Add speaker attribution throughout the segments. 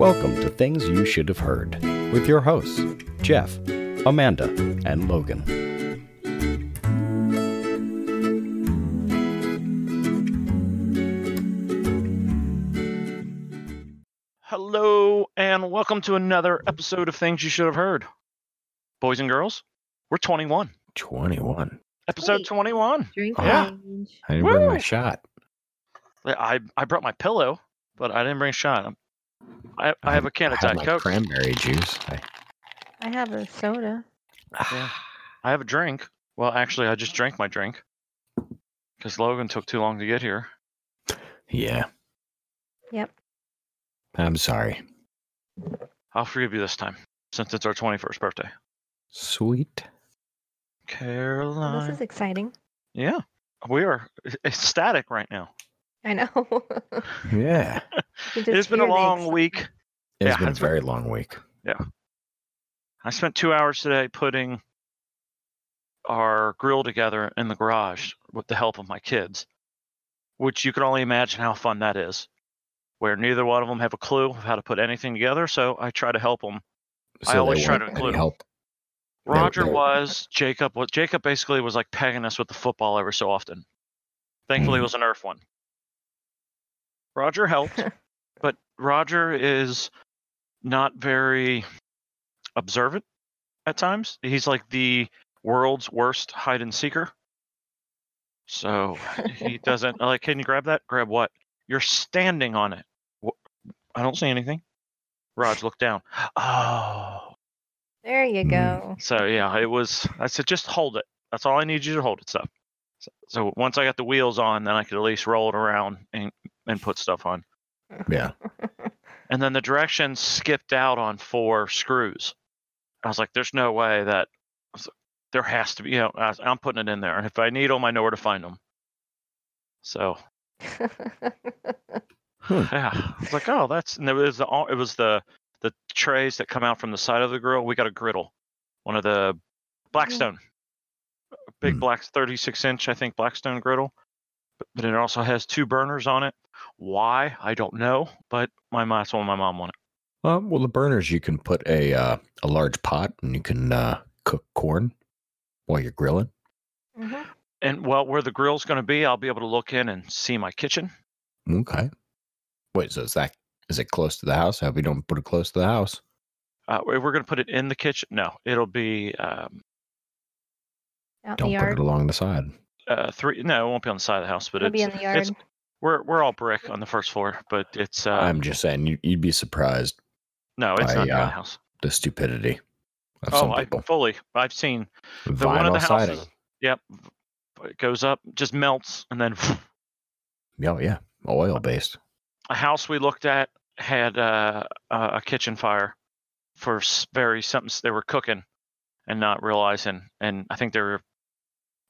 Speaker 1: Welcome to Things You Should Have Heard with your hosts, Jeff, Amanda, and Logan.
Speaker 2: Hello, and welcome to another episode of Things You Should Have Heard. Boys and girls, we're 21.
Speaker 1: 21.
Speaker 2: Episode
Speaker 3: Wait.
Speaker 2: 21.
Speaker 3: Drink
Speaker 2: Yeah.
Speaker 3: range.
Speaker 1: I didn't bring my shot.
Speaker 2: I, I brought my pillow, but I didn't bring a shot. I'm- I, I have a can of
Speaker 1: I have
Speaker 2: Diet
Speaker 1: my
Speaker 2: Coke.
Speaker 1: cranberry juice. I,
Speaker 3: I have a soda.
Speaker 2: Yeah. I have a drink. Well, actually, I just drank my drink because Logan took too long to get here.
Speaker 1: yeah,
Speaker 3: Yep.
Speaker 1: I'm sorry.
Speaker 2: I'll forgive you this time since it's our 21st birthday.
Speaker 1: Sweet.
Speaker 3: Well,
Speaker 2: Caroline.
Speaker 3: this is exciting.
Speaker 2: Yeah, we are ecstatic right now.
Speaker 3: I know.
Speaker 1: Yeah.
Speaker 3: You
Speaker 2: It's been a long
Speaker 3: excitement.
Speaker 2: week.
Speaker 1: It's
Speaker 2: Yeah,
Speaker 1: been a
Speaker 2: it's been-
Speaker 1: very long week. Yeah.
Speaker 2: I spent two hours today putting our grill together in the garage with the help of my kids, which you can only imagine how fun that is. Where neither one of them have a clue of how to put anything together, so I try to help them. I
Speaker 1: So
Speaker 2: always
Speaker 1: they
Speaker 2: try to
Speaker 1: want
Speaker 2: include
Speaker 1: any
Speaker 2: 'em.
Speaker 1: help. They-
Speaker 2: Roger
Speaker 1: they-
Speaker 2: was Jacob. Was Jacob basically was like pegging us with the football every so often. Thankfully, it
Speaker 1: Mhm.
Speaker 2: was an Earth one. Roger helped, but Roger is not very observant at times. He's like the world's worst hide and seeker. So he doesn't like. Can you grab that? Grab what? You're standing on it. I don't see anything. Raj, look down. Oh.
Speaker 3: There you
Speaker 1: Mm.
Speaker 3: go.
Speaker 2: So yeah, it was. I said just hold it. That's all I need you to hold it. Stuff. So, so once I got the wheels on, then I could at least roll it around and and put stuff on.
Speaker 1: Yeah.
Speaker 2: And then the directions skipped out on four screws. I was like, "There's no way that like, there has to be." You know, I, I'm putting it in there. And if I need them, I know where to find them. So
Speaker 1: Hmm.
Speaker 2: yeah, I was like, "Oh, that's." And it was the it was the the trays that come out from the side of the grill. We got a griddle, one of the Blackstone, big
Speaker 1: Hmm.
Speaker 2: black 36 inch, I think, Blackstone griddle. But, but it also has two burners on it. Why I don't know, but my mom, that's what my mom wanted.
Speaker 1: Uh, well, the burners you can put a uh, a large pot and you can uh, cook corn while you're grilling.
Speaker 3: Mhm.
Speaker 2: And well, where the grill's going to be, I'll be able to look in and see my kitchen.
Speaker 1: Okay. Wait, so is that is it close to the house? How we don't put it close to the house?
Speaker 2: Uh, we- we're going to put it in the kitchen. No, it'll be um,
Speaker 3: Out in
Speaker 1: Don't
Speaker 3: the
Speaker 1: put
Speaker 3: yard.
Speaker 1: it along the side.
Speaker 2: uh, three. No, it won't be on the side of the house, but
Speaker 3: It'll be in the yard.
Speaker 2: it's we're we're all brick on the first floor, but it's uh,
Speaker 1: I'm just saying you, you'd be surprised
Speaker 2: no, it's
Speaker 1: by,
Speaker 2: not
Speaker 1: uh,
Speaker 2: the house.
Speaker 1: the stupidity of
Speaker 2: Oh,
Speaker 1: some
Speaker 2: I fully. I've seen the one of
Speaker 1: Vinyl
Speaker 2: the
Speaker 1: siding.
Speaker 2: houses. Yep, it goes up, just melts, and then
Speaker 1: Oh yeah, oil based.
Speaker 2: a house we looked at had uh, a a kitchen fire for very something they were cooking and not realizing, and I think they were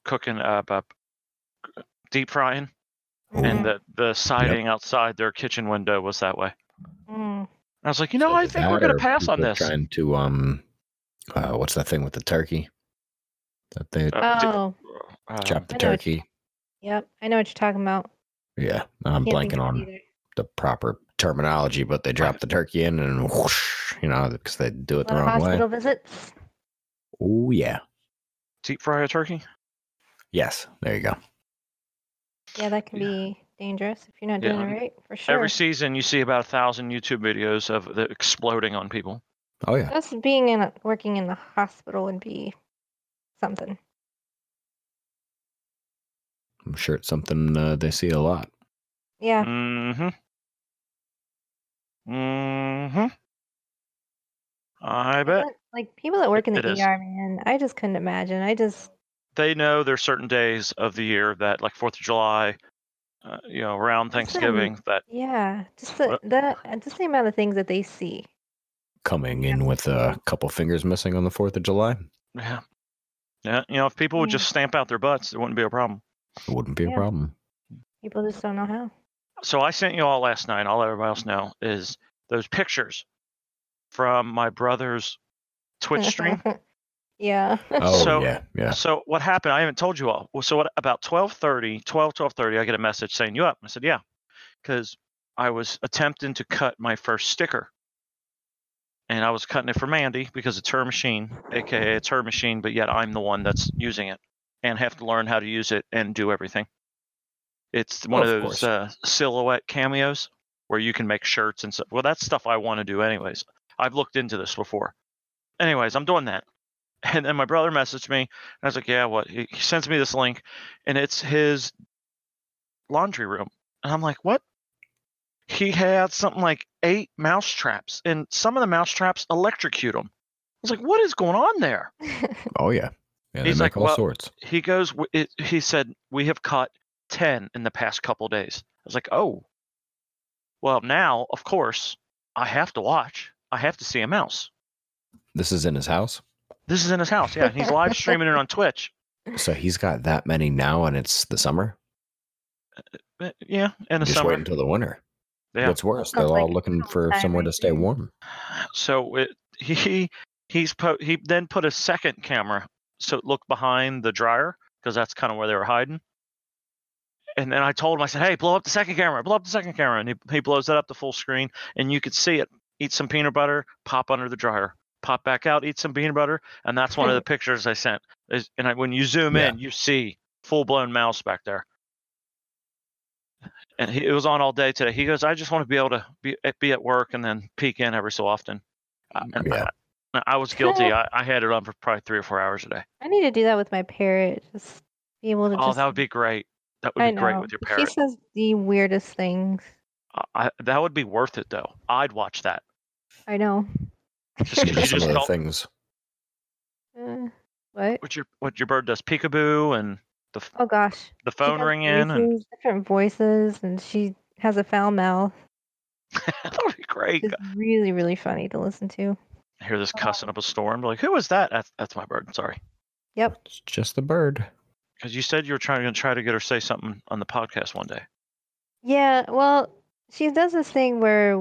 Speaker 2: cooking up, uh, deep frying, and
Speaker 3: Mhm.
Speaker 2: the the siding outside their kitchen window was that way.
Speaker 3: Mm.
Speaker 2: I was like, you know,
Speaker 1: So
Speaker 2: I think we're gonna pass on this.
Speaker 1: Trying to um, uh, what's that thing with the turkey? That they
Speaker 2: Uh,
Speaker 3: Oh,
Speaker 2: uh,
Speaker 1: chop the
Speaker 3: I know what
Speaker 1: turkey.
Speaker 3: yep. I know what you're talking about.
Speaker 1: Yeah, I'm
Speaker 3: Can't
Speaker 1: blanking on
Speaker 3: either.
Speaker 1: the proper terminology, but they drop the turkey in and whoosh, you know, because they do it
Speaker 3: A
Speaker 1: the
Speaker 3: lot of
Speaker 1: wrong way.
Speaker 3: hospital visits.
Speaker 1: Oh yeah,
Speaker 2: deep fry a turkey.
Speaker 1: yes, there you go.
Speaker 3: Yeah, that can
Speaker 2: Yeah.
Speaker 3: be dangerous if you're not doing
Speaker 2: um,
Speaker 3: it right. For sure.
Speaker 2: Every season, you see about a thousand YouTube videos of the exploding on people.
Speaker 1: Oh yeah,
Speaker 3: Us being in a, working in the hospital would be something.
Speaker 1: I'm sure it's something uh, they see a lot.
Speaker 3: Yeah.
Speaker 2: Mm-hmm. Mm-hmm. I bet
Speaker 3: But, Like people that work in
Speaker 2: It
Speaker 3: the
Speaker 2: is.
Speaker 3: ER, man, I just couldn't imagine. I just
Speaker 2: they know there's certain days of the year that, like Fourth of July, uh, you know, around
Speaker 3: Listen.
Speaker 2: Thanksgiving, that
Speaker 3: yeah, just the
Speaker 2: What?
Speaker 3: the uh, just the amount of things that they see.
Speaker 1: Coming in with a couple fingers missing on the Fourth of July,
Speaker 2: yeah, yeah, you know, if people would
Speaker 3: Yeah.
Speaker 2: just stamp out their butts, it wouldn't be a problem.
Speaker 1: it wouldn't be a problem.
Speaker 3: People just don't know how.
Speaker 2: So I sent you all last night. I'll let everybody else know is those pictures from my brother's Twitch stream.
Speaker 3: yeah.
Speaker 1: Oh
Speaker 2: So-
Speaker 1: yeah, yeah.
Speaker 2: So what happened? I haven't told you all. Well, so what, about 12:30, 12, 12:30, I get a message saying you up. I said yeah, because I was attempting to cut my first sticker and I was cutting it for Mandy because it's her machine, aka it's her machine, but yet I'm the one that's using it and have to learn how to use it and do everything. It's one
Speaker 1: Of
Speaker 2: of
Speaker 1: course.
Speaker 2: those uh, silhouette cameos where you can make shirts and stuff. Well, that's stuff I want to do anyways. I've looked into this before. Anyways, I'm doing that. And then my brother messaged me, and I was like, "Yeah, what?" He, he sends me this link, and it's his laundry room, and I'm like, "What?" He had something like eight mouse traps, and some of the mouse traps electrocute him. I was like, "What is going on there?"
Speaker 1: Oh yeah. Yeah,
Speaker 2: He's like,
Speaker 1: all
Speaker 2: well-
Speaker 1: sorts.
Speaker 2: He goes, it, he said, "We have caught ten in the past couple days." I was like, "Oh, well, now of course I have to watch. I have to see a mouse."
Speaker 1: This is in his house.
Speaker 2: This is in his house. Yeah, he's live streaming it on Twitch.
Speaker 1: So he's got that many now, and it's the summer.
Speaker 2: Uh, Yeah, and the
Speaker 1: Just
Speaker 2: summer.
Speaker 1: wait until the winter.
Speaker 2: Yeah.
Speaker 1: What's worse? They're all
Speaker 3: like
Speaker 1: looking for somewhere to stay warm.
Speaker 2: So it, he he's po- he then put a second camera so it looked behind the dryer because that's kind of where they were hiding. And then I told him, I said, "Hey, blow up the second camera. Blow up the second camera." And he he blows that up to full screen, and you could see it. Eat some peanut butter, pop under the dryer, pop back out, eat some peanut butter, and that's one of the pictures I sent. Is- And I, when you zoom
Speaker 1: Yeah.
Speaker 2: in, you see full blown mouse back there. And he, it was on all day today. He goes, "I just want to be able to be eh, be at work and then peek in every so often." Mm, and
Speaker 1: Yeah.
Speaker 2: I, I was guilty. I, I had it on for probably three or four hours a day.
Speaker 3: I need to do that with my parrot. Just be able to
Speaker 2: Oh,
Speaker 3: just.
Speaker 2: that would be great. That would
Speaker 3: I
Speaker 2: be great with your parrot.
Speaker 3: He says the weirdest things.
Speaker 2: I, that would be worth it, though. I'd watch that.
Speaker 3: I know.
Speaker 2: Just 'cause
Speaker 1: These are
Speaker 2: you
Speaker 1: some
Speaker 2: just
Speaker 1: of the things.
Speaker 3: Uh, what?
Speaker 2: What your what your bird does, peekaboo, and the
Speaker 3: Oh gosh.
Speaker 2: the phone
Speaker 3: does
Speaker 2: ring in, and
Speaker 3: different voices, and she has a foul mouth.
Speaker 2: that would be great.
Speaker 3: It's really, really funny to listen to.
Speaker 2: I hear this cussing up a storm. Like, who was that? That's, that's my bird. Sorry,
Speaker 3: Yep.
Speaker 1: It's just the bird.
Speaker 2: because you said you were trying to try to get her to say something on the podcast one day.
Speaker 3: Yeah, well, she does this thing where,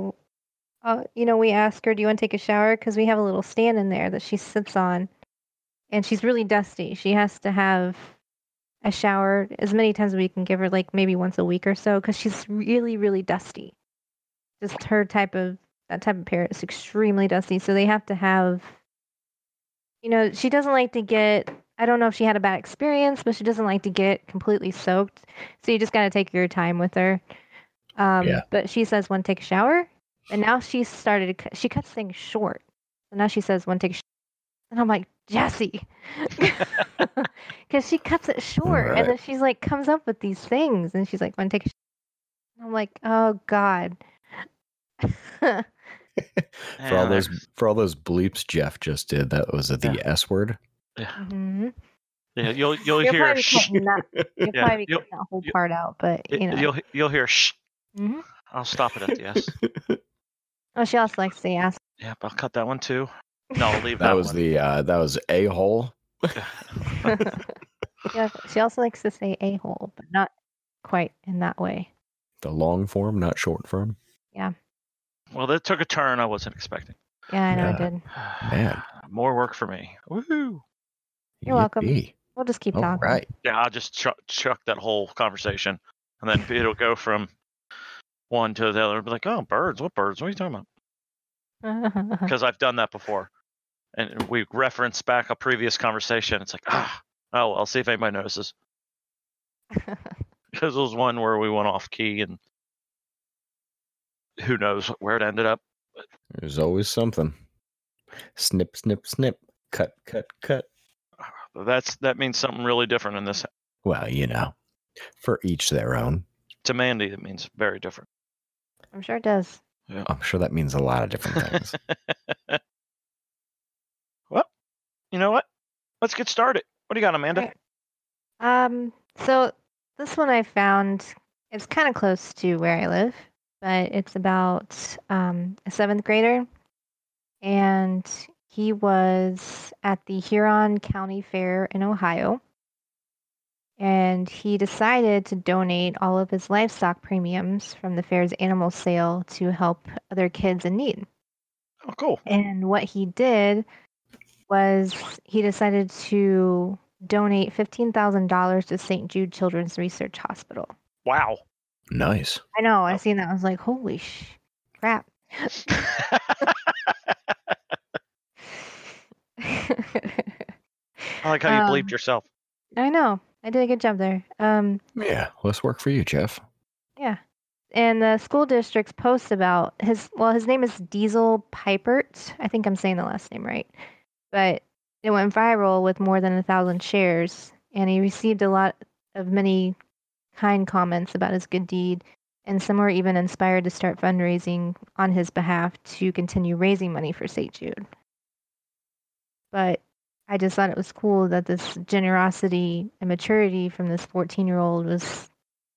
Speaker 3: uh, you know, we ask her, "Do you want to take a shower?" Because we have a little stand in there that she sits on, and she's really dusty. She has to have a shower as many times as we can give her, like maybe once a week or so, because she's really, really dusty. Just her type of that type of parrot is extremely dusty, so they have to have. You know, she doesn't like to get. I don't know if she had a bad experience, but she doesn't like to get completely soaked. So you just got to take your time with her. Um,
Speaker 1: Yeah.
Speaker 3: But she says, "Want to take a shower?" And now she's started. She cuts things short. So now she says, one take a? And I'm like, Jesse, because she cuts it short,
Speaker 1: Right.
Speaker 3: and then she's like, comes up with these things, and she's like, one take a?" And I'm like, "Oh God."
Speaker 1: For all those for all those bleeps Jeff just did, that was the
Speaker 2: Yeah.
Speaker 1: S word.
Speaker 3: Mhm.
Speaker 2: yeah, you'll you'll
Speaker 3: You'll
Speaker 2: hear
Speaker 3: probably
Speaker 2: shh.
Speaker 3: that. You'll
Speaker 2: Yeah,
Speaker 3: probably be
Speaker 2: you'll-
Speaker 3: cutting that whole part out, but you know.
Speaker 2: You'll you'll hear shh.
Speaker 3: Mhm.
Speaker 2: I'll stop it at the S.
Speaker 3: Oh, she also likes to ask.
Speaker 2: Yep, I'll cut that one too. No, I'll leave
Speaker 1: That
Speaker 2: that,
Speaker 1: was
Speaker 2: one.
Speaker 1: the uh that was a hole.
Speaker 3: yeah, she also likes to say a hole, but not quite in that way.
Speaker 1: The long form, not short form. Yeah.
Speaker 2: Well, that took a turn I wasn't expecting.
Speaker 3: Yeah, I know
Speaker 1: Yeah.
Speaker 3: I did.
Speaker 1: Man.
Speaker 2: More work for me. Woohoo!
Speaker 3: You're welcome. We'll just keep
Speaker 1: All
Speaker 3: talking.
Speaker 1: right.
Speaker 2: Yeah, I'll just chuck, chuck that whole conversation, and then it'll go from one to the other. Be like, oh, birds. What birds? What are you talking about? Because I've done that before, and we reference back a previous conversation. It's like, ah, oh, I'll see if anybody notices. Because it was one where we went off key, and who knows where it ended up.
Speaker 1: There's always something. Snip, snip, snip. Cut, cut, cut.
Speaker 2: That's that means something really different in this.
Speaker 1: Well, you know, for each their own.
Speaker 2: To Mandy, it means very different.
Speaker 3: I'm sure it does.
Speaker 1: I'm sure that means a lot of different things.
Speaker 2: well, you know what? Let's get started. What do you got, Amanda?
Speaker 3: Alright. Um, so this one I found it's kind of close to where I live, but it's about um, a seventh grader, and he was at the Huron County Fair in Ohio, and he decided to donate all of his livestock premiums from the fair's animal sale to help other kids in need.
Speaker 2: Oh, cool.
Speaker 3: And what he did was he decided to donate $15,000 to St. Jude Children's Research Hospital.
Speaker 2: Wow.
Speaker 1: nice.
Speaker 3: I know, I seen that. I was like, holy sh- crap.
Speaker 2: I like how you
Speaker 3: Um,
Speaker 2: bleeped yourself.
Speaker 3: I know. I did a good job there. Um,
Speaker 1: Yeah, less work for you, Jeff.
Speaker 3: yeah. And the school district's post about his, well, his name is Diesel Pipert. I think I'm saying the last name right. But it went viral with more than a thousand shares, and he received a lot of many kind comments about his good deed. And some were even inspired to start fundraising on his behalf to continue raising money for St. Jude. But I just thought it was cool that this generosity and maturity from this 14 year old was.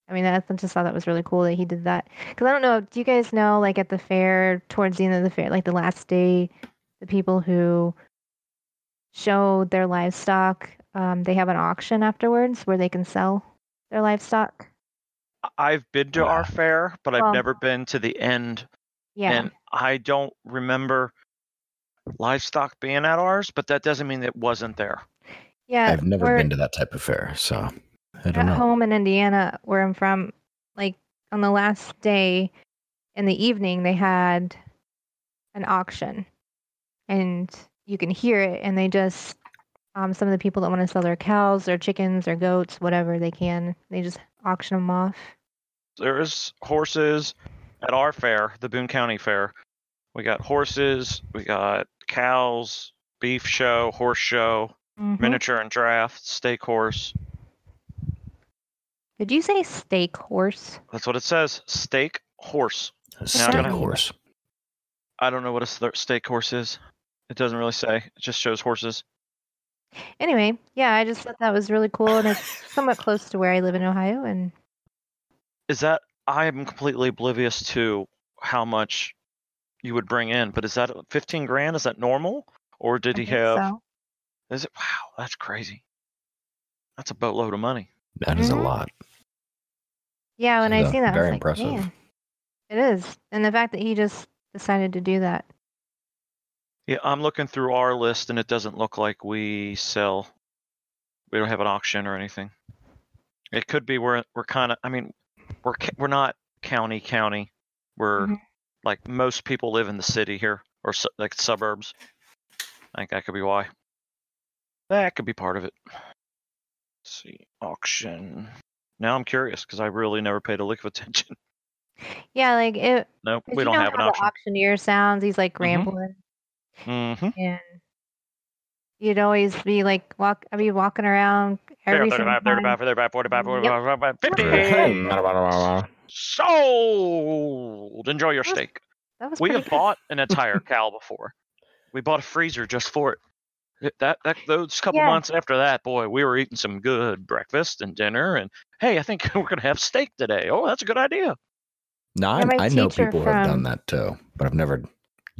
Speaker 3: I mean, I just thought that was really cool that he did that. Because I don't know, do you guys know, like at the fair, towards the end of the fair, like the last day, the people who show their livestock, um, they have an auction afterwards where they can sell their livestock?
Speaker 2: I- I've been to our fair, but I've
Speaker 3: Well-
Speaker 2: never been to the end,
Speaker 3: Yeah.
Speaker 2: and I don't remember livestock being at ours. But that doesn't mean it wasn't there.
Speaker 3: yeah.
Speaker 1: I've never been to that type of fair, so I
Speaker 3: at
Speaker 1: don't know.
Speaker 3: home in Indiana, where I'm from, like on the last day in the evening, they had an auction, and you can hear it. And they just, um, some of the people that want to sell their cows, their chickens, their goats, whatever they can, they just auction them off.
Speaker 2: There's horses at our fair, the Boone County Fair. We got horses, we got cows, beef show, horse show,
Speaker 3: Mhm.
Speaker 2: miniature and draft, steak horse.
Speaker 3: Did you say steak horse?
Speaker 2: That's what it says. Steak horse.
Speaker 1: A
Speaker 2: Now
Speaker 1: steak
Speaker 2: I'm gonna-
Speaker 1: horse.
Speaker 2: I don't know what a st- steak horse is. It doesn't really say. It just shows horses.
Speaker 3: Anyway, yeah, I just thought that was really cool, and it's somewhat close to where I live in Ohio, and
Speaker 2: Is that I am completely oblivious to how much you would bring in, but is that 15 grand? Is that normal? Or did
Speaker 3: I
Speaker 2: he have
Speaker 3: so.
Speaker 2: Is it wow, that's crazy. That's a boatload of money.
Speaker 1: That is
Speaker 3: Mhm.
Speaker 1: a lot.
Speaker 3: Yeah, when I
Speaker 1: see
Speaker 3: seen that, I
Speaker 1: very
Speaker 3: was like,
Speaker 1: impressive.
Speaker 3: man, it is. And the fact that he just decided to do that.
Speaker 2: Yeah, I'm looking through our list and it doesn't look like we sell. We don't have an auction or anything. It could be we're we're kind of. I mean, we're we're not county county. We're
Speaker 3: Mhm.
Speaker 2: Like most people live in the city here or su- like suburbs. I think that could be why. That could be part of it. Let's see auction. Now I'm curious because I really never paid a lick of attention.
Speaker 3: Yeah, like it. Nope,
Speaker 2: we don't have an auction.
Speaker 3: Auctioneer sounds. He's like
Speaker 2: Mhm.
Speaker 3: rambling,
Speaker 2: Mm-hmm.
Speaker 3: and you'd always be like walk. I'd be walking around every single
Speaker 2: 35,
Speaker 3: time.
Speaker 2: 35, 35, 45, 45, 45, 50.
Speaker 1: Hey.
Speaker 2: Sold. Enjoy your
Speaker 3: That was
Speaker 2: steak.
Speaker 3: That was
Speaker 2: We have
Speaker 3: good.
Speaker 2: bought an entire cow before. We bought a freezer just for it. It- That that those couple
Speaker 3: Yeah.
Speaker 2: months after that, boy, we were eating some good breakfast and dinner. And hey, I think we're gonna have steak today. Oh, that's a good idea.
Speaker 1: No, I,
Speaker 3: Yeah, my
Speaker 1: I know people who have done that too, but I've never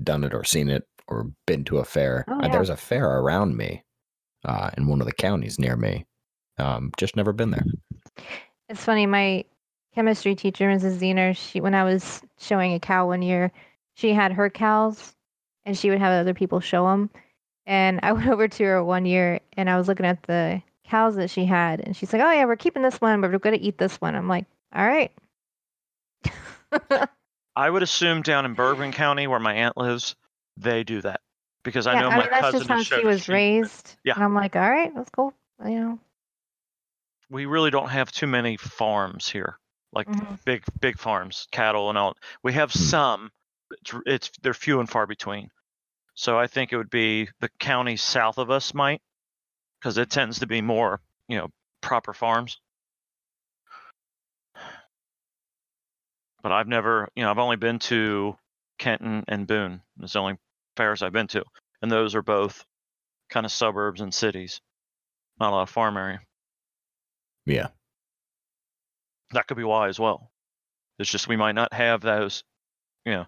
Speaker 1: done it or seen it or been to a fair.
Speaker 3: Oh,
Speaker 1: Uh,
Speaker 3: yeah.
Speaker 1: There's a fair around me uh, in one of the counties near me. Um, just never been there.
Speaker 3: It's funny. My chemistry teacher, Mrs. Zener, she when I was showing a cow one year, she had her cows, and she would have other people show them. And I went over to her one year, and I was looking at the cows that she had, and she's like, "Oh yeah, we're keeping this one, but we're going to eat this one." I'm like, "All right."
Speaker 2: I would assume down in Bourbon County, where my aunt lives, they do that because I
Speaker 3: yeah,
Speaker 2: know
Speaker 3: I
Speaker 2: my
Speaker 3: mean that's
Speaker 2: cousin
Speaker 3: just how she was raised.
Speaker 2: Yeah.
Speaker 3: And I'm like, "All right, that's cool." You know.
Speaker 2: We really don't have too many farms here, like
Speaker 3: Mhm.
Speaker 2: big big farms, cattle and all. We have
Speaker 1: Hmm.
Speaker 2: some. It's, it's they're few and far between. So I think it would be the county south of us might, because it tends to be more you know proper farms. But I've never, you know, I've only been to Kenton and Boone. It's the only fairs I've been to, and those are both kind of suburbs and cities. Not a lot of farm area.
Speaker 1: Yeah.
Speaker 2: That could be why as well. It's just we might not have those. You know,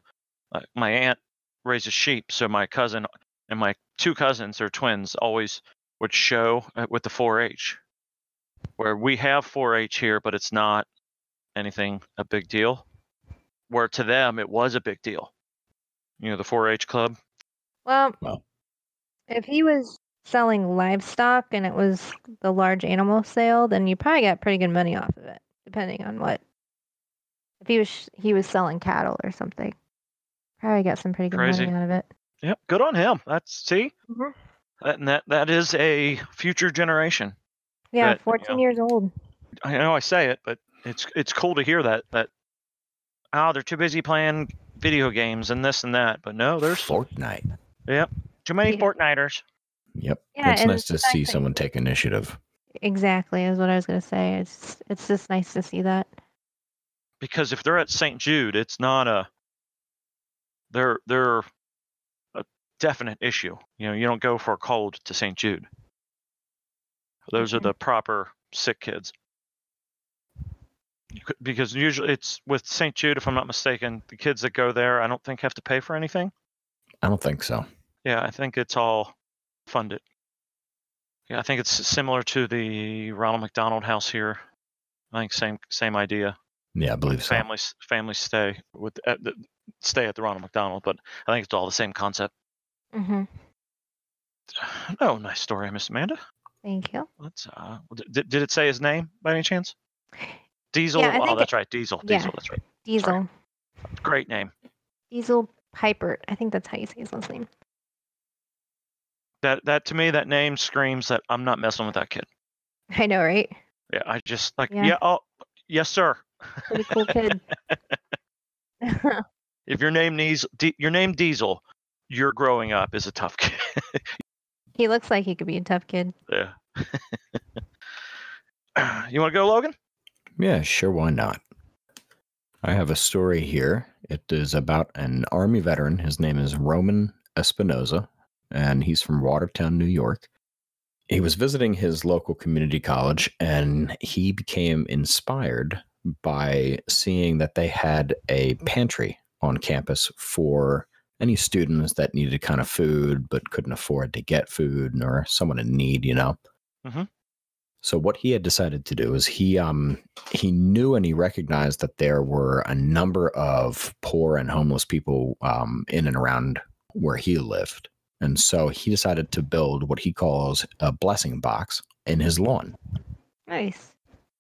Speaker 2: like my aunt raises sheep, so my cousin and my two cousins, they're twins, always would show uh, with the 4-H, where we have 4-H here, but it's not anything a big deal. Where to them it was a big deal. You know, the 4-H club.
Speaker 3: Well,
Speaker 1: Well.
Speaker 3: if he was selling livestock and it was the large animal sale, then you probably got pretty good money off of it, depending on what. If he was he was selling cattle or something, probably got some pretty good
Speaker 2: Crazy.
Speaker 3: money out of it.
Speaker 2: Yep, good on him. That's see, mm-hmm. That, and that that is a future generation.
Speaker 3: Yeah,
Speaker 2: That, you
Speaker 3: 14
Speaker 2: know,
Speaker 3: years old.
Speaker 2: I know I say it, but it's it's cool to hear that that oh they're too busy playing video games and this and that. But no, there's
Speaker 1: Fortnite.
Speaker 2: Yep, too many
Speaker 3: Yeah.
Speaker 2: Fortniters.
Speaker 1: Yep.
Speaker 3: Yeah,
Speaker 1: it's nice
Speaker 3: the
Speaker 1: to see someone take initiative.
Speaker 3: Exactly, is what I was gonna say. It's it's just nice to see that.
Speaker 2: because if they're at St. Jude, it's not a they're they're a definite issue. You know, you don't go for a cold to St. Jude. Those are
Speaker 3: Mhm.
Speaker 2: the proper sick kids. Could- Because usually it's with St. Jude, if I'm not mistaken, the kids that go there, I don't think have to pay for anything.
Speaker 1: I don't think so.
Speaker 2: Yeah, I think it's all funded. Yeah, I think it's similar to the Ronald McDonald House here. I think same same idea.
Speaker 1: Yeah, I believe so.
Speaker 2: families families stay with at the, stay at the Ronald McDonald, but I think it's all the same concept.
Speaker 3: Mm-hmm.
Speaker 2: Oh, nice story, Miss Amanda.
Speaker 3: Thank you.
Speaker 2: Let's uh, did, did it say his name by any chance? Diesel.
Speaker 3: Yeah, I
Speaker 2: oh,
Speaker 3: think
Speaker 2: that's right, Diesel.
Speaker 3: yeah.
Speaker 2: Diesel. That's right.
Speaker 3: Diesel.
Speaker 2: Great name.
Speaker 3: Diesel Piper. I think that's how you say his last name.
Speaker 2: That that to me, that name screams that I'm not messing with that kid.
Speaker 3: I know, right?
Speaker 2: Yeah, I just like
Speaker 3: Yeah.
Speaker 2: yeah. oh, yes, sir.
Speaker 3: Pretty cool kid.
Speaker 2: If your name needs your name Diesel, you're growing up is a tough kid.
Speaker 3: he looks like he could be a tough kid.
Speaker 2: yeah. you want to go, Logan?
Speaker 1: Yeah, sure. Why not? I have a story here. It is about an Army veteran. His name is Roman Espinoza, and he's from Watertown, New York. He was visiting his local community college, and he became inspired by seeing that they had a pantry on campus for any students that needed kind of food but couldn't afford to get food or someone in need, you know. So what he had decided to do is he um he knew and he recognized that there were a number of poor and homeless people um, in and around where he lived, and so he decided to build what he calls a blessing box in his lawn.
Speaker 3: Nice.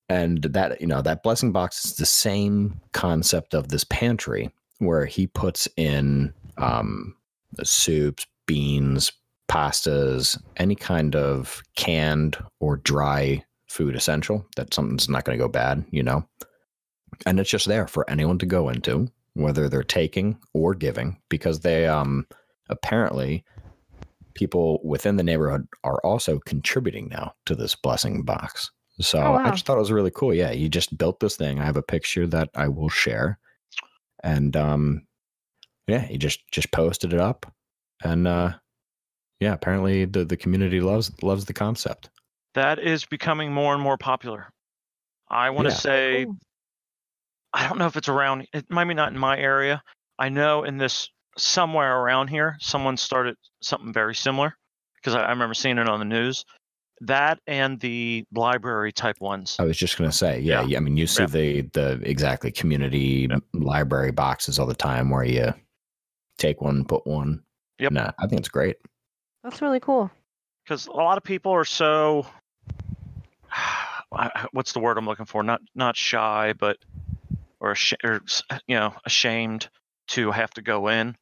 Speaker 1: And that you know that blessing box is the same concept of this pantry where he puts in um, soups, beans, pastas, any kind of canned or dry food essential that something's not going to go bad, you know. And it's just there for anyone to go into, whether they're taking or giving, because they um apparently people within the neighborhood are also contributing now to this blessing box. So
Speaker 3: Oh,
Speaker 1: I just thought it was really cool. Yeah, you just built this thing. I have a picture that I will share. And um yeah, he just just posted it up and uh yeah, apparently the the community loves loves the concept.
Speaker 2: That is becoming more and more popular. I want to
Speaker 1: Yeah.
Speaker 2: say, I don't know if it's around, it might be not in my area. I know in this somewhere around here, someone started something very similar because I, I remember seeing it on the news. That and the library type ones.
Speaker 1: I was just gonna say, yeah,
Speaker 2: Yeah.
Speaker 1: yeah, I mean you see
Speaker 2: Yeah.
Speaker 1: the the exactly community
Speaker 2: Yep.
Speaker 1: library boxes all the time where you take one, put one.
Speaker 2: Yep.
Speaker 1: Nah, I think it's great.
Speaker 3: That's really cool.
Speaker 2: because a lot of people are so what's the word I'm looking for? Not not shy, but or, or you know ashamed to have to go in.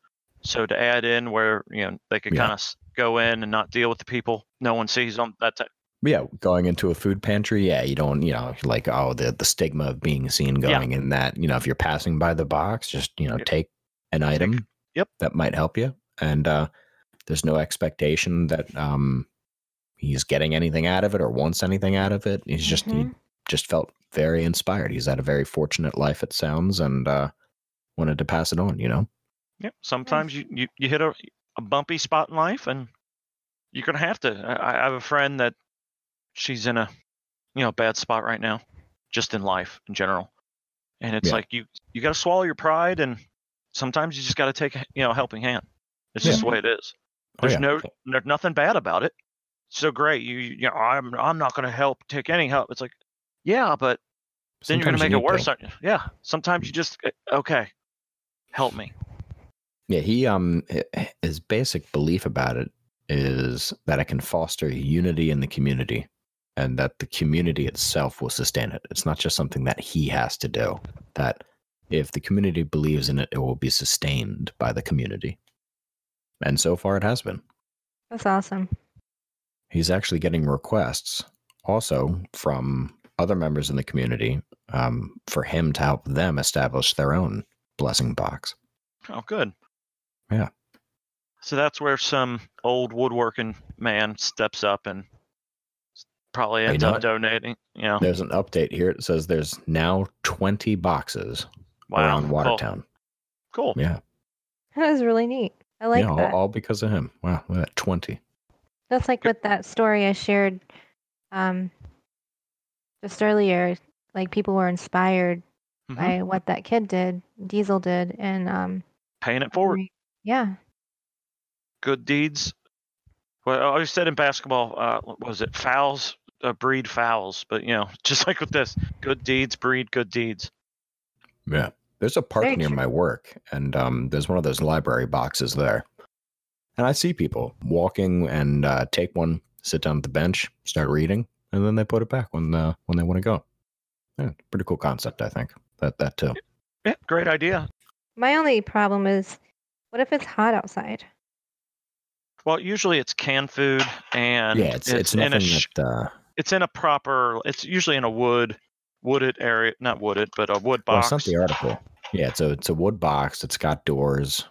Speaker 2: So to add in where you know they could
Speaker 1: Yeah.
Speaker 2: kind of go in and not deal with the people, no one sees them. That type.
Speaker 1: Yeah, going into a food pantry, yeah, you don't, you know, like oh the the stigma of being seen
Speaker 2: Yeah.
Speaker 1: going in that, you know, if you're passing by the box, just you know,
Speaker 2: Yep.
Speaker 1: take an item
Speaker 2: Yep.
Speaker 1: that might help you. And uh there's no expectation that um he's getting anything out of it or wants anything out of it. He's just he
Speaker 3: Mhm.
Speaker 1: just felt very inspired. He's had a very fortunate life, it sounds, and uh wanted to pass it on, you know?
Speaker 2: Yep. Sometimes you, you you hit a a bumpy spot in life, and you're gonna have to. I, I have a friend that she's in a you know bad spot right now, just in life in general, and it's
Speaker 1: Yeah.
Speaker 2: like you you got to swallow your pride, and sometimes you just got to take a you know a helping hand. It's
Speaker 1: Yeah.
Speaker 2: just the way it is.
Speaker 1: Oh,
Speaker 2: There's
Speaker 1: yeah.
Speaker 2: no there's nothing bad about it. So great, you you know I'm I'm not gonna help take any help. It's like yeah, but then you're gonna make it worse, aren't you? Yeah. Sometimes you just okay, help me.
Speaker 1: Yeah, he um his basic belief about it is that it can foster unity in the community and that the community itself will sustain it. It's not just something that he has to do. That if the community believes in it, it will be sustained by the community. And so far it has been.
Speaker 3: That's awesome.
Speaker 1: he's actually getting requests also from other members in the community um, for him to help them establish their own blessing box.
Speaker 2: Oh, good.
Speaker 1: Yeah.
Speaker 2: So that's where some old woodworking man steps up and probably ends
Speaker 1: you know
Speaker 2: up
Speaker 1: what?
Speaker 2: donating. You know,
Speaker 1: There's an update here. It says there's now 20 boxes
Speaker 2: wow,
Speaker 1: around. Watertown.
Speaker 2: Cool.
Speaker 1: Yeah.
Speaker 3: That was really neat. I like
Speaker 1: yeah,
Speaker 3: that.
Speaker 1: all because of him. Wow, look at that 20.
Speaker 3: That's like with that story I shared um, just earlier. Like people were inspired
Speaker 2: Mhm.
Speaker 3: by what that kid did, Diesel did, and um,
Speaker 2: Paying it forward.
Speaker 3: Yeah,
Speaker 2: Good deeds. Well, I always said in basketball, uh, what was it fouls uh, breed fouls? But you know, just like with this, good deeds breed good deeds.
Speaker 1: Yeah. There's a park
Speaker 3: Very
Speaker 1: near
Speaker 3: true.
Speaker 1: my work, and um, there's one of those library boxes there. And I see people walking and uh, take one, sit down at the bench, start reading, and then they put it back when uh, when they want to go. Yeah, pretty cool concept, I think. That that too.
Speaker 2: Yeah, great idea.
Speaker 3: my only problem is, what if it's hot outside?
Speaker 2: Well, usually it's canned food, and
Speaker 1: yeah, it's it's,
Speaker 2: in a
Speaker 1: nothing
Speaker 2: sh-
Speaker 1: that. Uh,
Speaker 2: it's in a proper. It's usually in a wood, wooded area, not wooded, but a wood
Speaker 1: well,
Speaker 2: box.
Speaker 1: it's not the article. Yeah, it's a it's a wood box. It's got doors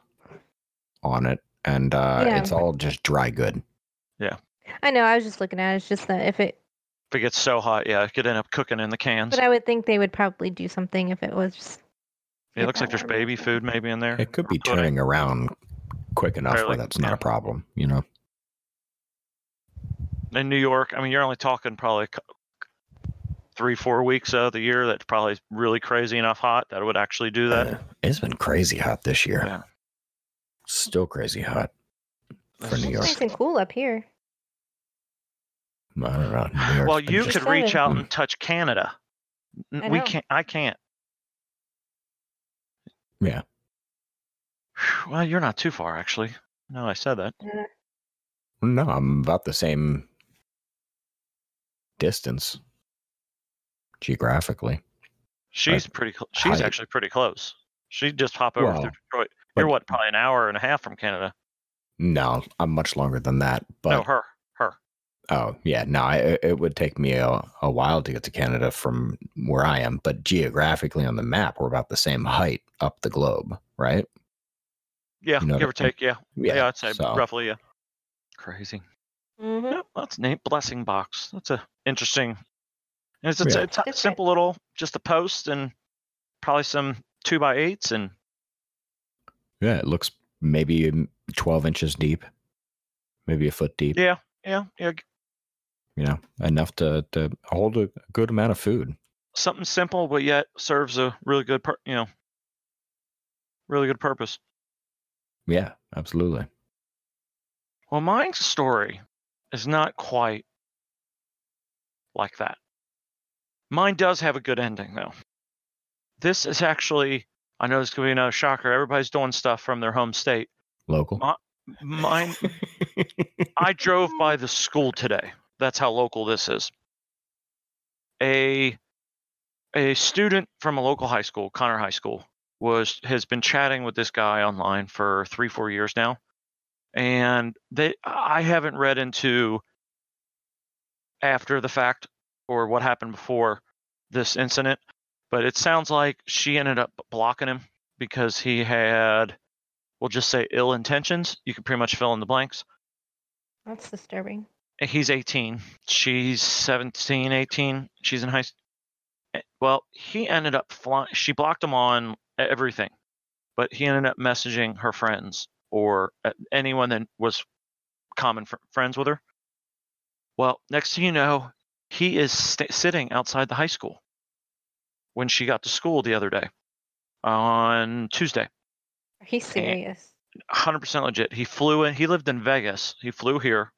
Speaker 1: on it, and uh,
Speaker 3: Yeah.
Speaker 1: it's all just dry good. Yeah.
Speaker 3: I know. I was just looking at it. It's just that if it,
Speaker 2: if it gets so hot, yeah, it could end up cooking in the cans.
Speaker 3: but I would think they would probably do something if it was. Just
Speaker 2: it
Speaker 3: get
Speaker 2: looks like there's baby food maybe in there.
Speaker 1: It could
Speaker 2: or
Speaker 1: be
Speaker 2: pudding.
Speaker 1: turning around quick enough
Speaker 2: Fairly-
Speaker 1: where that's not
Speaker 2: yeah.
Speaker 1: a problem. You know.
Speaker 2: in New York. I mean, you're only talking probably three, four weeks out of the year that's probably really crazy enough hot that it would actually do that.
Speaker 1: Uh, it's been crazy hot this year.
Speaker 2: Yeah.
Speaker 1: Still crazy hot for New
Speaker 3: It's
Speaker 1: York.
Speaker 3: nice and cool up here.
Speaker 1: I don't know. New York's
Speaker 2: Well,
Speaker 1: been
Speaker 2: you
Speaker 1: just-
Speaker 2: could reach out and touch Canada. N-
Speaker 3: I
Speaker 2: We can't. I can't.
Speaker 1: Yeah.
Speaker 2: Well, you're not too far, actually. No, I said that.
Speaker 1: No, I'm about the same distance geographically.
Speaker 2: She's pretty. Cl- she's
Speaker 1: height.
Speaker 2: actually pretty close. She'd just hop over
Speaker 1: Well,
Speaker 2: through Detroit. You're
Speaker 1: but-
Speaker 2: what? Probably an hour and a half from Canada.
Speaker 1: No, I'm much longer than that. But
Speaker 2: no, her. Her.
Speaker 1: oh yeah, no, I, it- it would take me a, a while to get to Canada from where I am. But geographically on the map, we're about the same height up the globe, right?
Speaker 2: Yeah,
Speaker 1: You know
Speaker 2: give or
Speaker 1: what I mean?
Speaker 2: take. Yeah. Yeah, I'd say
Speaker 1: so-
Speaker 2: roughly. Yeah. Crazy.
Speaker 3: Mm-hmm.
Speaker 2: Yeah, that's neat. Blessing box. That's a interesting. It's, it's,
Speaker 1: Yeah.
Speaker 2: it's a simple little, just a post and probably some two by eights and
Speaker 1: Yeah, it looks maybe 12 inches deep, maybe a foot deep.
Speaker 2: yeah, yeah, yeah.
Speaker 1: You know, enough to to hold a good amount of food.
Speaker 2: Something simple, but yet serves a really good, pur- you know, really good purpose.
Speaker 1: Yeah, absolutely.
Speaker 2: Well, my story is not quite like that. Mine does have a good ending, though. This is actually, I know this could be another shocker. Everybody's doing stuff from their home state.
Speaker 1: Local.
Speaker 2: My- Mine, I drove by the school today. That's how local this is. A a student from a local high school, Conner High School, was has been chatting with this guy online for three, four years now. And they I haven't read into after the fact or what happened before this incident, but it sounds like she ended up blocking him because he had we'll just say ill intentions. You can pretty much fill in the blanks.
Speaker 3: That's disturbing.
Speaker 2: He's 18. She's 17, 18. She's in high school. Well, he ended up flying. She blocked him on everything, but he ended up messaging her friends or uh, anyone that was common fr- friends with her. Well, next thing you know, he is st- sitting outside the high school when she got to school the other day on Tuesday.
Speaker 3: Are you serious?
Speaker 2: 100% legit. He flew in. He lived in Vegas. He flew here.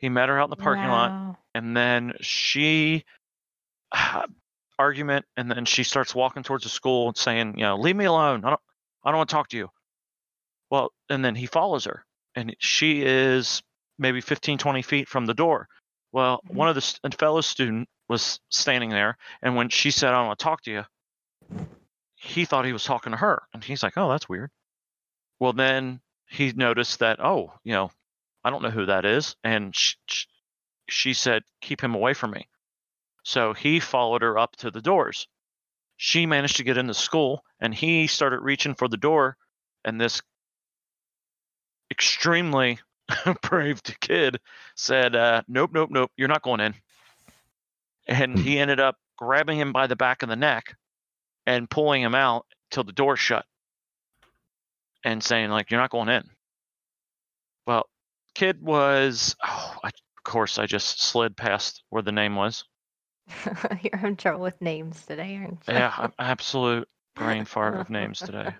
Speaker 2: He met her out in the parking lot, and then she argument, and then she starts walking towards the school and saying, "You know, leave me alone. I don't, I don't want to talk to you." Well, and then he follows her, and she is maybe 15, 20 feet from the door. Well,
Speaker 3: Mhm.
Speaker 2: one of the fellow student was standing there, and when she said, "I don't want to talk to you," he thought he was talking to her, and he's like, "Oh, that's weird." Well, then he noticed that, oh, you know, I don't know who that is, and sh- sh- she said, "Keep him away from me." So he followed her up to the doors. She managed to get into school, and he started reaching for the door, and this extremely brave kid said, uh, "Nope, nope, nope, you're not going in." And he ended up grabbing him by the back of the neck and pulling him out till the door shut, and saying, "Like you're not going in." Well, kid was, oh, I, of course, I just slid past where the name was.
Speaker 3: You're having trouble with names today, aren't you?
Speaker 2: Yeah, I'm absolute brain fart of names today.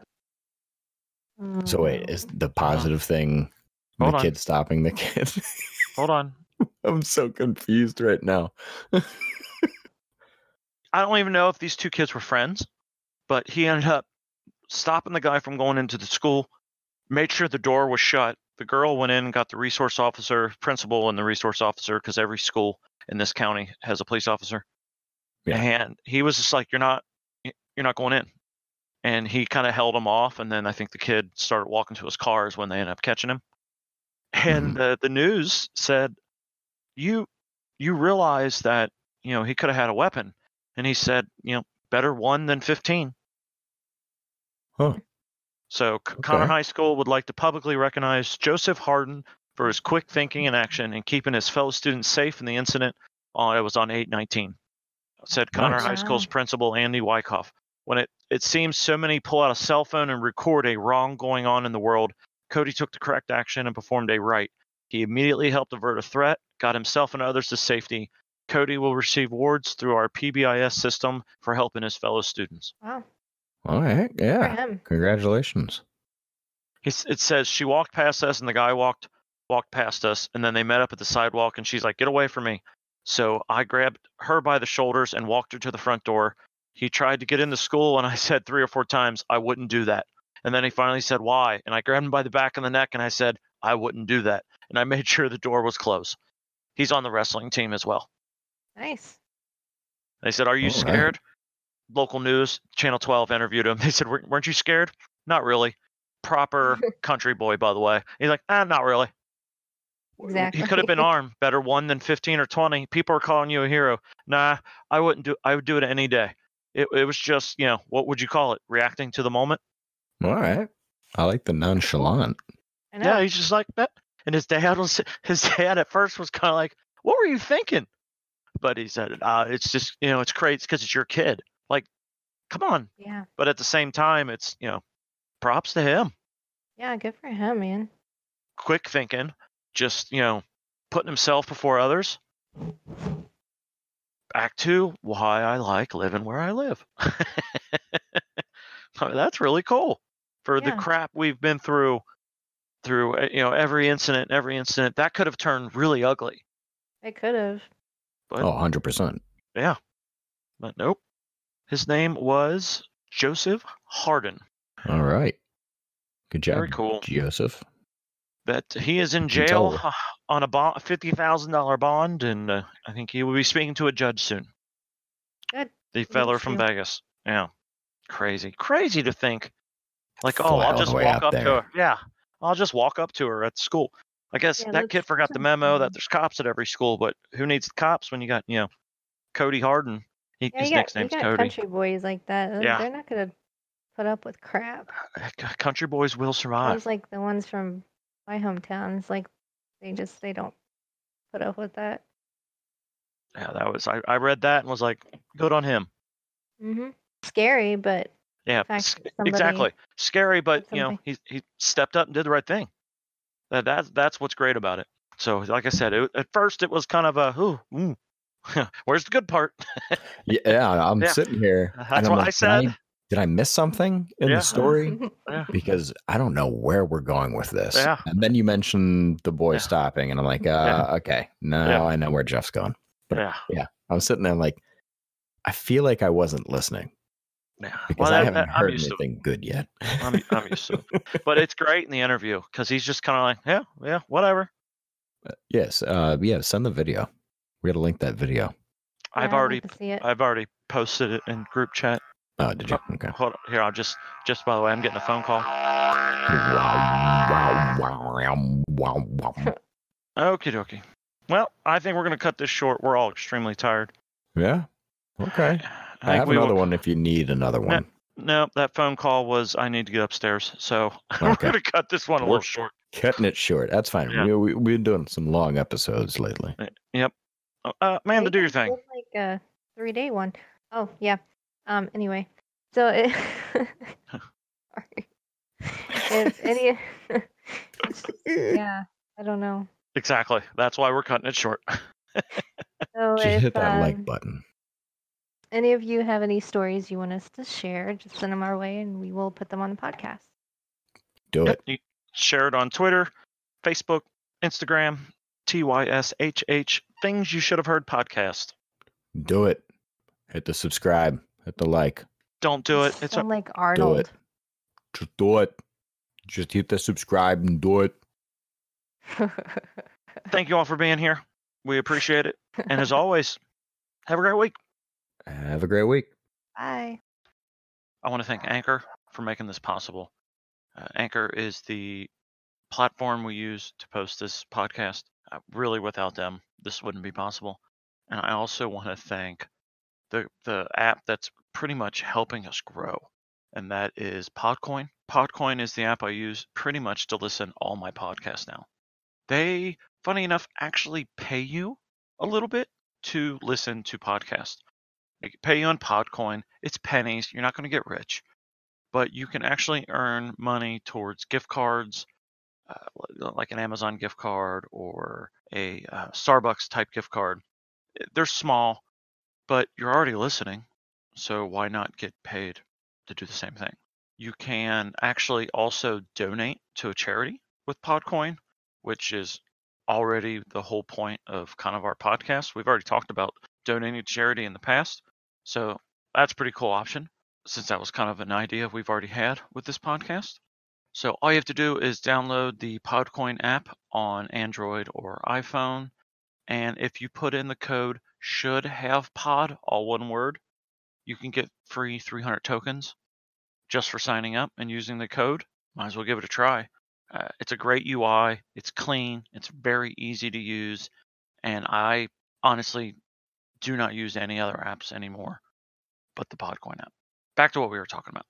Speaker 1: So wait, mm. is the positive thing
Speaker 2: Hold
Speaker 1: the
Speaker 2: on.
Speaker 1: kid stopping the kid?
Speaker 2: Hold on.
Speaker 1: I'm so confused right now.
Speaker 2: I don't even know if these two kids were friends, but he ended up stopping the guy from going into the school, made sure the door was shut. The girl went in and got the resource officer, principal, and the resource officer because every school in this county has a police officer.
Speaker 1: Yeah.
Speaker 2: And he was just like, "You're not, you're not going in." And he kind of held him off, and then I think the kid started walking to his cars when they ended up catching him. And mm-hmm. the the news said, "You, you realize that you know he could have had a weapon." And he said, "You know, better one than 15."
Speaker 1: Huh.
Speaker 2: So C-
Speaker 1: Conner
Speaker 2: High School would like to publicly recognize Joseph Harden for his quick thinking and action and keeping his fellow students safe in the incident. On it was on 819. Said Conner
Speaker 1: Nice.
Speaker 2: High School's principal Andy Wyckoff. When it it seems so many pull out a cell phone and record a wrong going on in the world, Cody took the correct action and performed a right. He immediately helped avert a threat, got himself and others to safety. Cody will receive awards through our PBIS system for helping his fellow students.
Speaker 3: Wow,
Speaker 1: All right, yeah. Congratulations.
Speaker 2: He's, it says she walked past us and the guy walked walked past us and then they met up at the sidewalk and she's like get away from me. So i grabbed her by the shoulders and walked her to the front door. He tried to get into school and i said three or four times i wouldn't do that. And then he finally said why? And i grabbed him by the back of the neck and i said i wouldn't do that. And i made sure the door was closed. He's on the wrestling team as well.
Speaker 3: Nice.
Speaker 2: they said are you
Speaker 1: All right.
Speaker 2: Scared local news channel 12 interviewed him they said "Wer- weren't you scared not really proper country boy by the way he's like ah not really
Speaker 3: Exactly.
Speaker 2: He could have been armed. Better one than 15 or 20. People are calling you a hero. Nah, I wouldn't do. I would do it any day. It, it was just, you know, what would you call it? Reacting to the moment.
Speaker 1: All right. I like the nonchalant.
Speaker 3: I know.
Speaker 2: Yeah, he's just like that. And his dad was. His dad at first was kind of like, "What were you thinking?" But he said, uh, "It's just, you know, it's crazy because it's your kid. Like, come on."
Speaker 3: yeah.
Speaker 2: But at the same time, it's, you know, props to him.
Speaker 3: Yeah. Good for him, man.
Speaker 2: Quick thinking, just, you know, putting himself before others. back to why I like living where I live. I mean, That's really cool for the crap we've been through through uh, you know every incident every incident that could have turned really ugly
Speaker 3: It could have.
Speaker 2: but
Speaker 1: Oh, 100%.
Speaker 2: yeah but nope his name was Joseph Harden
Speaker 1: All right. Good job.
Speaker 2: Very cool.
Speaker 1: Joseph.
Speaker 2: that he is in jail on a bond, $50,000 bond and uh, I think he will be speaking to a judge soon
Speaker 3: Good.
Speaker 2: the
Speaker 3: Good
Speaker 2: feller from
Speaker 3: deal.
Speaker 2: Vegas yeah crazy crazy to think like oh I'll just walk
Speaker 1: out
Speaker 2: up to her yeah I'll just walk up to her at school I guess
Speaker 3: Yeah,
Speaker 2: that kid forgot the memo that there's cops at every school but who needs the cops when you got you know Cody Harden he,
Speaker 3: Yeah,
Speaker 2: his
Speaker 3: you got, you got
Speaker 2: Cody
Speaker 3: country boys like that. uh,
Speaker 2: Yeah.
Speaker 3: They're not gonna put up with crap.
Speaker 2: C- country boys will survive
Speaker 3: Those like the ones from my hometown. It's like they just they don't put up with that.
Speaker 2: yeah that was I, I read that and was like good on him
Speaker 3: Mm-hmm. Scary, but
Speaker 2: Yeah,
Speaker 3: fact
Speaker 2: s-
Speaker 3: that somebody
Speaker 2: exactly. Scary, but
Speaker 3: did
Speaker 2: you know,
Speaker 3: something.
Speaker 2: he he stepped up and did the right thing. That that's that's what's great about it. So, like I said, it, at first it was kind of a, ooh, ooh. where's the good part?
Speaker 1: Yeah, I'm
Speaker 2: Yeah.
Speaker 1: sitting here.
Speaker 2: That's
Speaker 1: and I'm
Speaker 2: what I
Speaker 1: like, did
Speaker 2: said.
Speaker 1: Did I miss something in
Speaker 2: Yeah.
Speaker 1: the story?
Speaker 2: Yeah.
Speaker 1: Because I don't know where we're going with this.
Speaker 2: Yeah.
Speaker 1: And then you mentioned the boy
Speaker 2: Yeah.
Speaker 1: stopping, and I'm like, uh,
Speaker 2: Yeah.
Speaker 1: okay, now
Speaker 2: Yeah.
Speaker 1: I know where Jeff's going. But-
Speaker 2: yeah,
Speaker 1: I was sitting there like, I feel like I wasn't listening
Speaker 2: yeah.
Speaker 1: because
Speaker 2: Well,
Speaker 1: I haven't
Speaker 2: I'm
Speaker 1: heard
Speaker 2: used to it.
Speaker 1: anything good yet.
Speaker 2: I'm, I'm used to it. But it's great in the interview because he's just kind of like, yeah, yeah, whatever.
Speaker 1: yes. Uh, yeah. Send the video. We got to link that video.
Speaker 3: Yeah,
Speaker 2: I've already,
Speaker 3: see it.
Speaker 2: I've already posted it in group chat.
Speaker 1: Oh, did you? Okay.
Speaker 2: Hold on, here, I'll just, just by the way, I'm getting a phone call.
Speaker 1: Wow, wow, wow, wow, wow.
Speaker 2: Okie dokie. Well, I think we're going to cut this short. We're all extremely tired.
Speaker 1: Yeah. Okay. I,
Speaker 2: think
Speaker 1: have another
Speaker 2: will-
Speaker 1: one if you need another one.
Speaker 2: No, that phone call was I need to get upstairs. So we're going to cut this one a
Speaker 1: We're-
Speaker 2: little short.
Speaker 1: Cutting it short. That's fine.
Speaker 2: Yeah.
Speaker 1: We, we, we've been doing some long episodes lately.
Speaker 2: Uh, yep. Uh, Uh, Amanda,
Speaker 3: Maybe
Speaker 2: do your thing.
Speaker 3: Like a three day one. Oh yeah. Um. Anyway, so it, sorry. If any, yeah, I don't know.
Speaker 2: Exactly. That's why we're cutting it short.
Speaker 3: So
Speaker 1: Just
Speaker 3: if
Speaker 1: hit that
Speaker 3: um,
Speaker 1: like button.
Speaker 3: any of you have any stories you want us to share, just send them our way, and we will put them on the podcast.
Speaker 1: Do
Speaker 2: Yep,
Speaker 1: it.
Speaker 2: You share it on Twitter, Facebook, Instagram, TYSHH, Things You Should Have Heard podcast.
Speaker 1: Do it. Hit the subscribe. Hit the like.
Speaker 2: Don't do it. It's a,
Speaker 3: like Arnold.
Speaker 1: Just do it. Just hit the subscribe and do it.
Speaker 2: thank you all for being here. We appreciate it. And as always, have a great week.
Speaker 1: Have a great week.
Speaker 3: Bye.
Speaker 2: I want to thank Anchor for making this possible. Uh, Anchor is the platform we use to post this podcast. Uh, really, without them, this wouldn't be possible. And I also want to thank the the app that's pretty much helping us grow, and that is Podcoin. Podcoin is the app I use pretty much to listen all my podcasts now. They, funny enough, actually pay you a little bit to listen to podcasts. They pay you on Podcoin. It's pennies. You're not going to get rich, but you can actually earn money towards gift cards, uh, like an Amazon gift card or a uh, Starbucks type gift card. Eh, They're small, but you're already listening, so why not get paid to do the same thing? You can actually also donate to a charity with Podcoin, which is already the whole point of kind of our podcast. We've already talked about donating to charity in the past. So that's pretty cool option since that was kind of an idea we've already had with this podcast. So all you have to do is download the Podcoin app on Android or iPhone. And if you put in the code should have pod, all one word, you can get free 300 tokens just for signing up and using the code. Might as well give it a try. Uh, it's a great UI. It's clean. It's very easy to use. And I honestly do not use any other apps anymore but the Podcoin app. Back to what we were talking about.